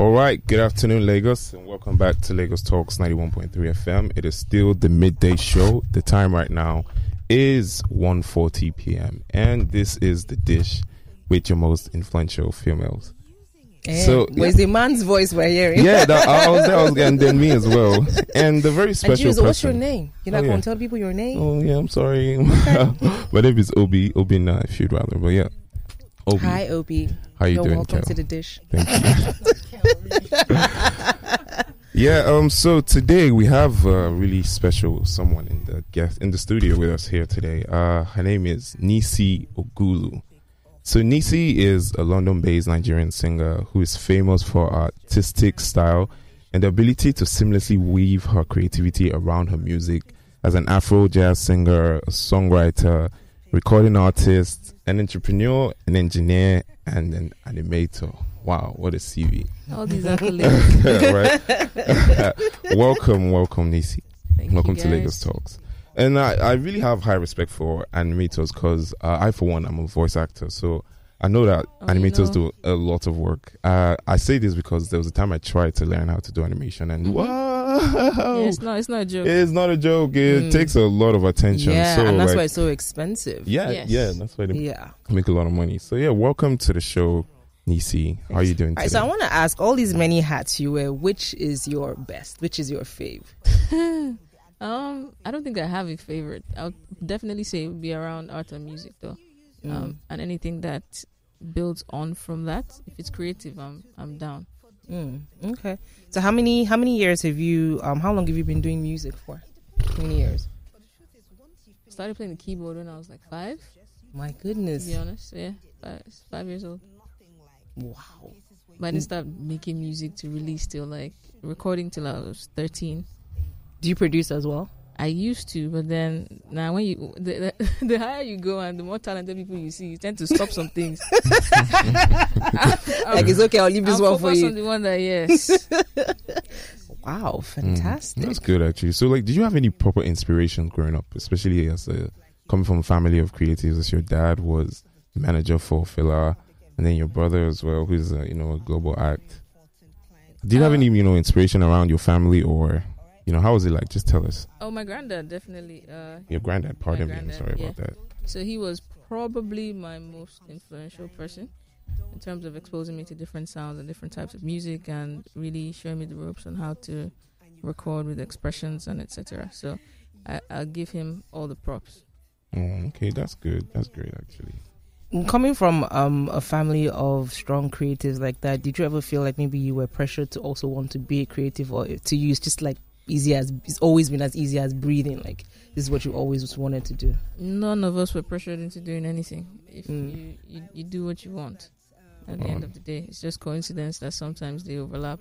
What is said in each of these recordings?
All right, good afternoon, Lagos, and welcome back to Lagos Talks 91.3 FM. It is still the midday show. The time right now is 1.40 p.m., and this is The Dish with your most influential females. So, was the man's voice we're hearing? Yeah, that, I was there, I was, and then me as well. And the very And special Jules, person. what's your name? You're not Oh, going yeah. to tell people your name? Oh, yeah, I'm sorry. My name is Obi, Obina, if you'd rather, but yeah. Obi, Hi, Obi. how you doing, welcome Kel? to the dish. Thank you. yeah. Um. So today we have a really special someone in the guest in the studio with us here today. Uh, her name is Nissi Ogulu. So Nissi is a London-based Nigerian singer who is famous for her artistic style and the ability to seamlessly weave her creativity around her music as an Afro jazz singer, a songwriter, recording artist, an entrepreneur, an engineer, and an animator. Wow, what a CV! All these accolades. right? welcome, welcome, Nissi. Thank welcome you to Lagos. Talks. And I, I really have high respect for animators because uh, I, for one, I'm a voice actor. So I know that Oh, you animators know. do a lot of work. Uh, I say this because there was a time I tried to learn how to do animation, and Mhm. wow, Yeah, it's not. It's not a joke. it's not a joke. It Mm. takes a lot of attention. Yeah, so and that's like, why it's so expensive. yeah, Yes. yeah, that's why they Yeah. make a lot of money. So yeah, welcome to the show, Nissi. How are you doing All today? right, so I want to ask all these many hats you wear, which is your best? Which is your fave? um, I don't think I have a favorite. I'll definitely say it would be around art and music, though. Mm. Um, and anything that builds on from that. If it's creative, I'm I'm down. Mm, okay. So how many how many years have you um how long have you been doing music for? How many years? Started playing the keyboard when I was like five. My goodness. To be honest, yeah, five, five years old. Wow. But I didn't start making music to release till like recording till I was thirteen. Do you produce as well? I used to, but then now when you the, the, the higher you go and the more talented people you see, you tend to stop some things. like it's okay, I'll leave this I'll one for focus you. on the one that yes. Wow, Mm, fantastic. That's good, actually. So, like, did you have any proper inspiration growing up, especially as a coming from a family of creatives? As your dad was manager for Fela, and then your brother as well, who's a, you know a global act. Do you have Uh, any you know inspiration around your family, or you know how was it like? Just tell us. oh, my granddad definitely. Uh, Your granddad, pardon me. I'm sorry yeah. about that. so he was probably my most influential person in terms of exposing me to different sounds and different types of music, and really showing me the ropes on how to record with expressions and etc. So I, I'll give him all the props. Oh, okay, that's good. That's great, actually. Coming from um a family of strong creatives like that, did you ever feel like maybe you were pressured to also want to be a creative or to use just like easy as it's always been as easy as breathing? Like this is what you always wanted to do. None of us were pressured into doing anything. If Mm. you, you you do what you want, at the end of the day, it's just coincidence that sometimes they overlap.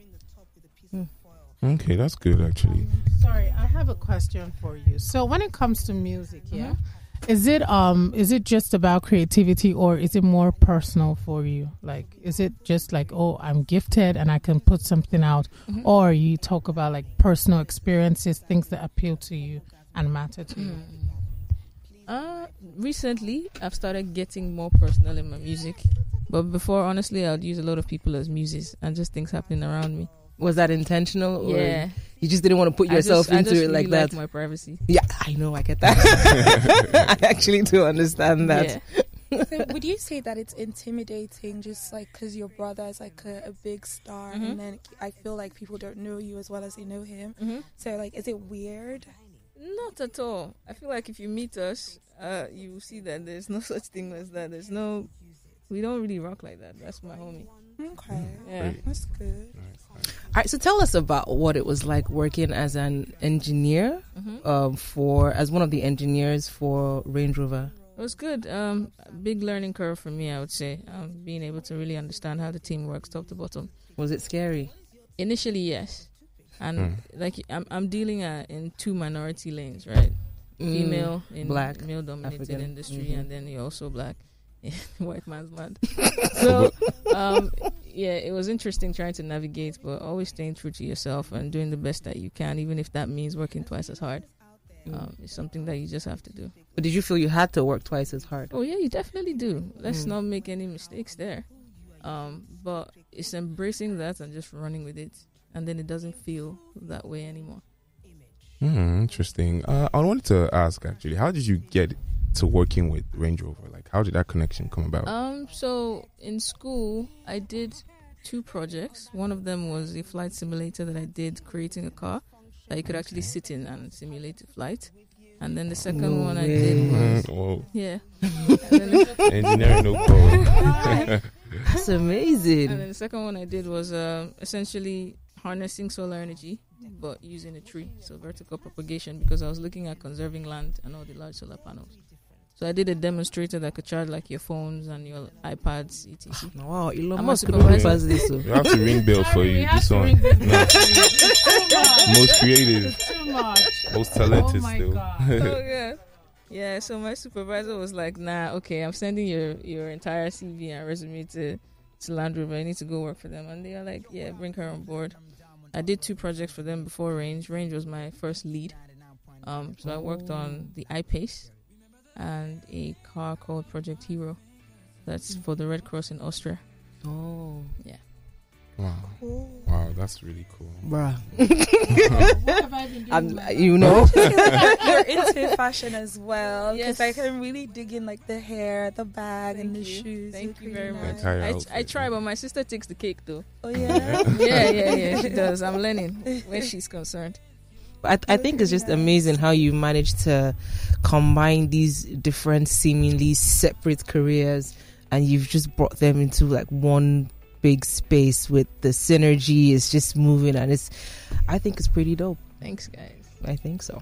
Okay, that's good, actually. Sorry, I have a question for you. So when it comes to music, yeah, Mm-hmm. Is it um is it just about creativity or is it more personal for you? Like is it just like, oh, I'm gifted and I can put something out Mhm. or you talk about like personal experiences, things that appeal to you and matter to you? Uh, recently, I've started getting more personal in my music. But before, honestly, I'd use a lot of people as muses and just things happening around me. Was that intentional or yeah, you just didn't want to put yourself just- I into just it really like that? my privacy. yeah, I know, I get that. I actually do understand that. Yeah. so would you say that it's intimidating just like because your brother is like a, a big star Mhm. and then i feel like people don't know you as well as they know him Mhm. so like is it weird Not at all. I feel like if you meet us, uh, you will see that there's no such thing as that. There's no, we don't really rock like that. That's my homie. Okay Yeah. That's good All right, so tell us about what it was like working as an engineer hmm um, for as one of the engineers for Range Rover. It was good. Um, big learning curve for me, I would say. Um, being able to really understand how the team works, top to bottom. Was it scary? Initially, yes, and Hmm. like I'm, I'm dealing uh, in two minority lanes, right? Mm. Female in Black, male dominated industry, Mhm. and then you're also black. White man's mad. so, um, yeah, it was interesting trying to navigate, but always staying true to yourself and doing the best that you can, even if that means working twice as hard. Um, it's something that you just have to do. But did you feel you had to work twice as hard? Oh yeah, you definitely do. Let's Mm. not make any mistakes there. Um, but it's embracing that and just running with it, and then it doesn't feel that way anymore. Hmm, interesting. Uh, I wanted to ask actually, how did you get to working with Range Rover? Like, how did that connection come about? Um, so in school, I did two projects. One of them was a flight simulator that I did creating a car that you could actually sit in and simulate a flight. And then the second No one I did was Mm, oh, yeah. and, then the, engineering no code. That's amazing. and then the second one I did was um, essentially harnessing solar energy, but using a tree, so vertical propagation, because I was looking at conserving land and all the large solar panels. So I did a demonstrator that could charge like your phones and your iPads, etc. Ah, wow, Elon I'm Musk a could really supervisor. pass this. Oh. So. You have to ring bell for you. This one, no. bell for you. Too much. most creative, Too much. most talented oh my still. god. oh yeah. Yeah, so my supervisor was like, "Nah, okay, I'm sending your your entire CV and resume to to Land Rover. I need to go work for them." And they are like, "Yeah, bring her on board." I did two projects for them before Range. Range was my first lead. Um, so I worked on the I-Pace and a car called Project Hero. That's for the Red Cross in Austria. Oh, Wow, wow, that's really cool. bruh. What have I been doing I'm, with my you know. You're into fashion as well. Because Yes. I can really dig in like the hair, the bag, Thank and the you. shoes. Thank you very pretty much. I, outfit, I try, yeah. but my sister takes the cake though. Oh yeah. Yeah, yeah, yeah, she does. I'm learning where she's concerned. But I, I think it's just amazing how you managed to combine these different, seemingly separate careers, and you've just brought them into like one big space with the synergy. It's just moving, and it's. I think it's pretty dope. Thanks, guys. I think so.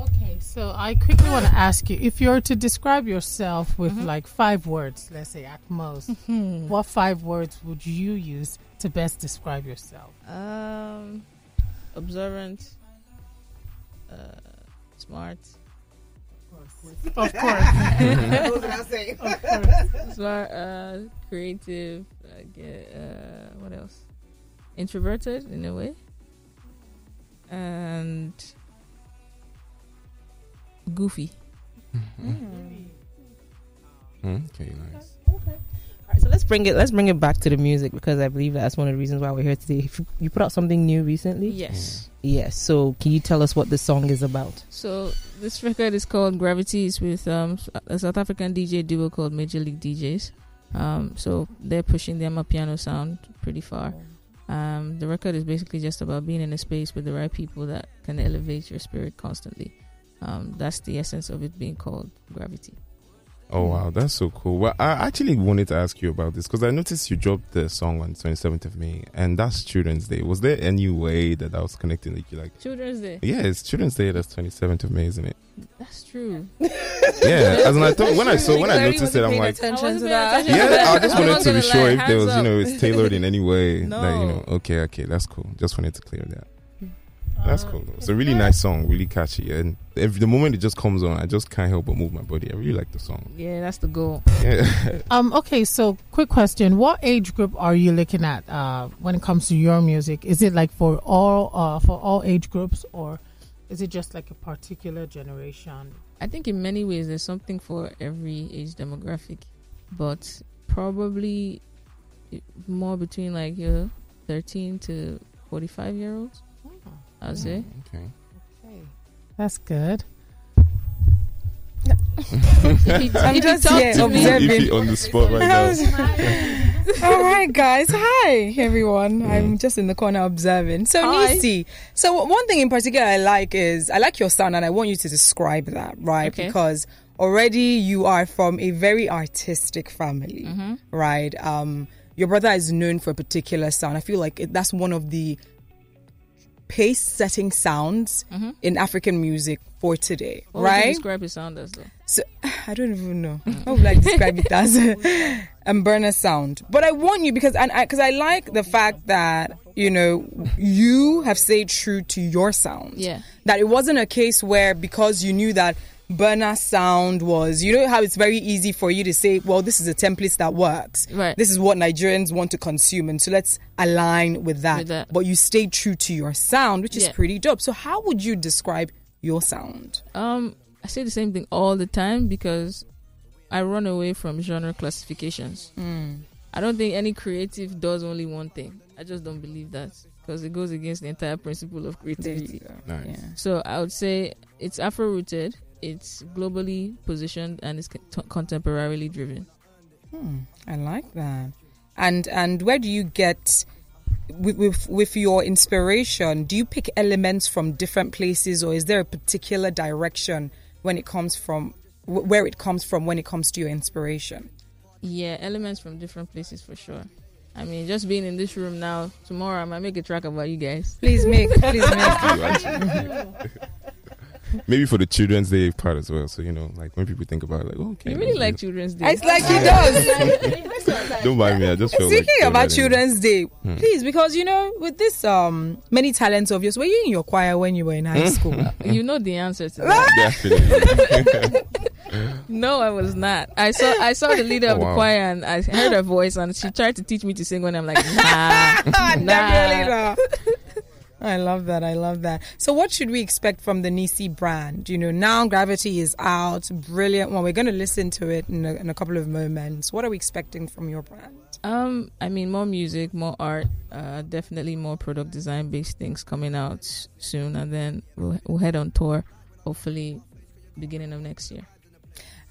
Okay, so I quickly want to ask you if you were to describe yourself with Mhm. like five words, let's say at most, what five words would you use to best describe yourself? Um, observant, uh, smart, Of course. of course. smart, uh, creative. Uh, get, uh, what else? Introverted in a way, and goofy. Mm, Okay, nice. All right, so let's bring it. Let's bring it back to the music because I believe that's one of the reasons why we're here today. You- put out something new recently. Yes. Yes. So can you tell us what the song is about? So this record is called Gravity. It's with um, a South African DJ duo called Major League DJz. Um, so they're pushing the piano sound pretty far. Um, the record is basically just about being in a space with the right people that can elevate your spirit constantly. Um, that's the essence of it being called Gravity. Oh wow, that's so cool. Well, I actually wanted to ask you about this because I noticed you dropped the song on 27th of May, and that's Children's Day. Was there any way that I was connecting with you? Like, Children's Day. yeah, it's Children's Day. That's 27th of May, isn't it? That's true. Yeah. As in, I thought when I saw when I noticed it, I'm like, attention to that. yeah. I just wanted to be gonna sure lie, if there was, you know, it's tailored in any way. That you know, okay, okay, that's cool. Just wanted to clear that. That's cool. It's a really nice song, really catchy, and every, the moment it just comes on, I just can't help but move my body. I really like the song. Yeah, that's the goal. Yeah. Um. Okay. So, quick question: What age group are you looking at uh, when it comes to your music? Is it like for all uh, for all age groups, or is it just like a particular generation? I think in many ways there's something for every age demographic, but probably more between like your 13 to 45 year olds. I'd say. Okay. That's good. If you, I'm if just talk here to me, observing. If you on the spot right now. All right, guys. Hi, everyone. Mm. I'm just in the corner observing. So, Hi. Nissi, so one thing in particular I like is I like your sound, and I want you to describe that, right? Okay. Because already you are from a very artistic family, Mhm. right? Um, your brother is known for a particular sound. I feel like it, that's one of the pace-setting sounds Mhm. in African music for today, what would you right? describe his sound as though? So I don't even know. How would I describe it as? and Burna sound. But I want you because and because I, like the fact that you know you have stayed true to your sound. Yeah. That it wasn't a case where because you knew that Burna sound was you know how it's very easy for you to say well this is a template that works Right. this is what nigerians want to consume and so let's align with that, With that. but you stay true to your sound which is pretty dope so how would you describe your sound Um, I say the same thing all the time because I run away from genre classifications. I don't think any creative does only one thing. I just don't believe that because it goes against the entire principle of creativity. Nice. Yeah. So I would say it's Afro rooted, it's globally positioned, and it's con- contemporarily driven. Hmm, I like that. And and where do you get with, with with your inspiration? Do you pick elements from different places, or is there a particular direction when it comes from wh- where it comes from when it comes to your inspiration? Yeah, elements from different places for sure. I mean, just being in this room now, tomorrow I might make a track about you guys. Please make, please make. You actually- Maybe for the Children's Day part as well. So you know, like when people think about it, like, oh, okay, You really like do Children's Day. It's like he does. Don't mind me. I just felt Speaking like about throwing that in. Children's Day, Hmm. please, because you know, with this um many talents of yours, were you in your choir when you were in high school? you know the answer to that. Definitely. No, I was not. I saw I saw the leader of Oh, the wow. choir and I heard her voice and she tried to teach me to sing when I'm like, nah, Definitely nah. I love that. I love that. So, what should we expect from the Nissi brand? You know, now Gravity is out. Brilliant. Well, we're going to listen to it in a, in a couple of moments. What are we expecting from your brand? Um, I mean, more music, more art, uh, definitely more product design based things coming out soon, and then we'll we'll head on tour, hopefully, beginning of next year.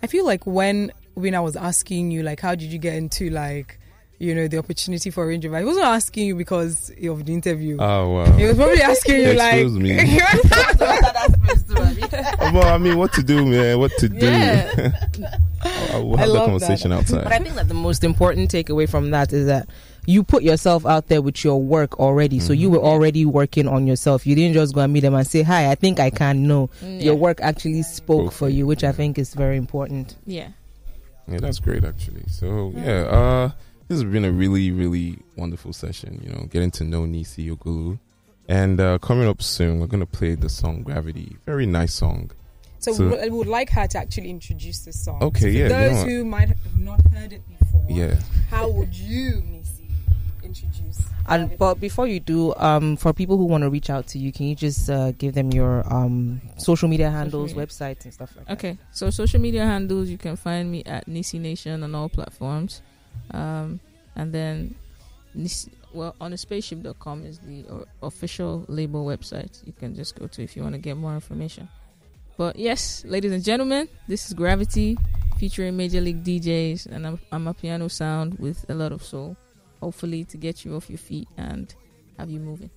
I feel like when when I was asking you, like, how did you get into like, you know, the opportunity for Range Rover? I wasn't asking you because of the interview. oh wow. he was probably asking you like, Excuse me. well, I mean, what to do, man? What to do? Yeah. I'll- we'll I have that love conversation But I think that the most important takeaway from that is that you put yourself out there with your work already. So you were already working on yourself. You didn't just go and meet them and say, "Hi, I think I can." No, Mm, your work actually spoke Spoke for for you, you. which I think is very important. Yeah. Yeah, that's great actually. So yeah, uh, this has been a really, really wonderful session. You know, getting to know Nissi Ogulu, and uh, coming up soon, we're gonna play the song "Gravity." Very nice song. So, So- we would like her to actually introduce the song. Okay, So for yeah, you know Those who might have not heard it before, Yeah. how would you, Nissi, introduce? And but before you do, um, for people who want to reach out to you, can you just uh, give them your um social media handles, media. websites, and stuff like that? Okay, so social media handles you can find me at Nissi Nation on all platforms, um, and then well on the spaceship.com is the official label website. You can just go to if you want to get more information. But yes, ladies and gentlemen, this is Gravity featuring Major League DJz, and I'm I'm a piano sound with a lot of soul, hopefully to get you off your feet and have you moving.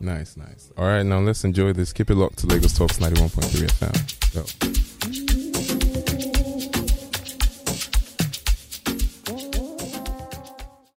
Nice, nice. All right, now let's enjoy this. Keep it locked to Lagos Talks ninety one point three FM. Go.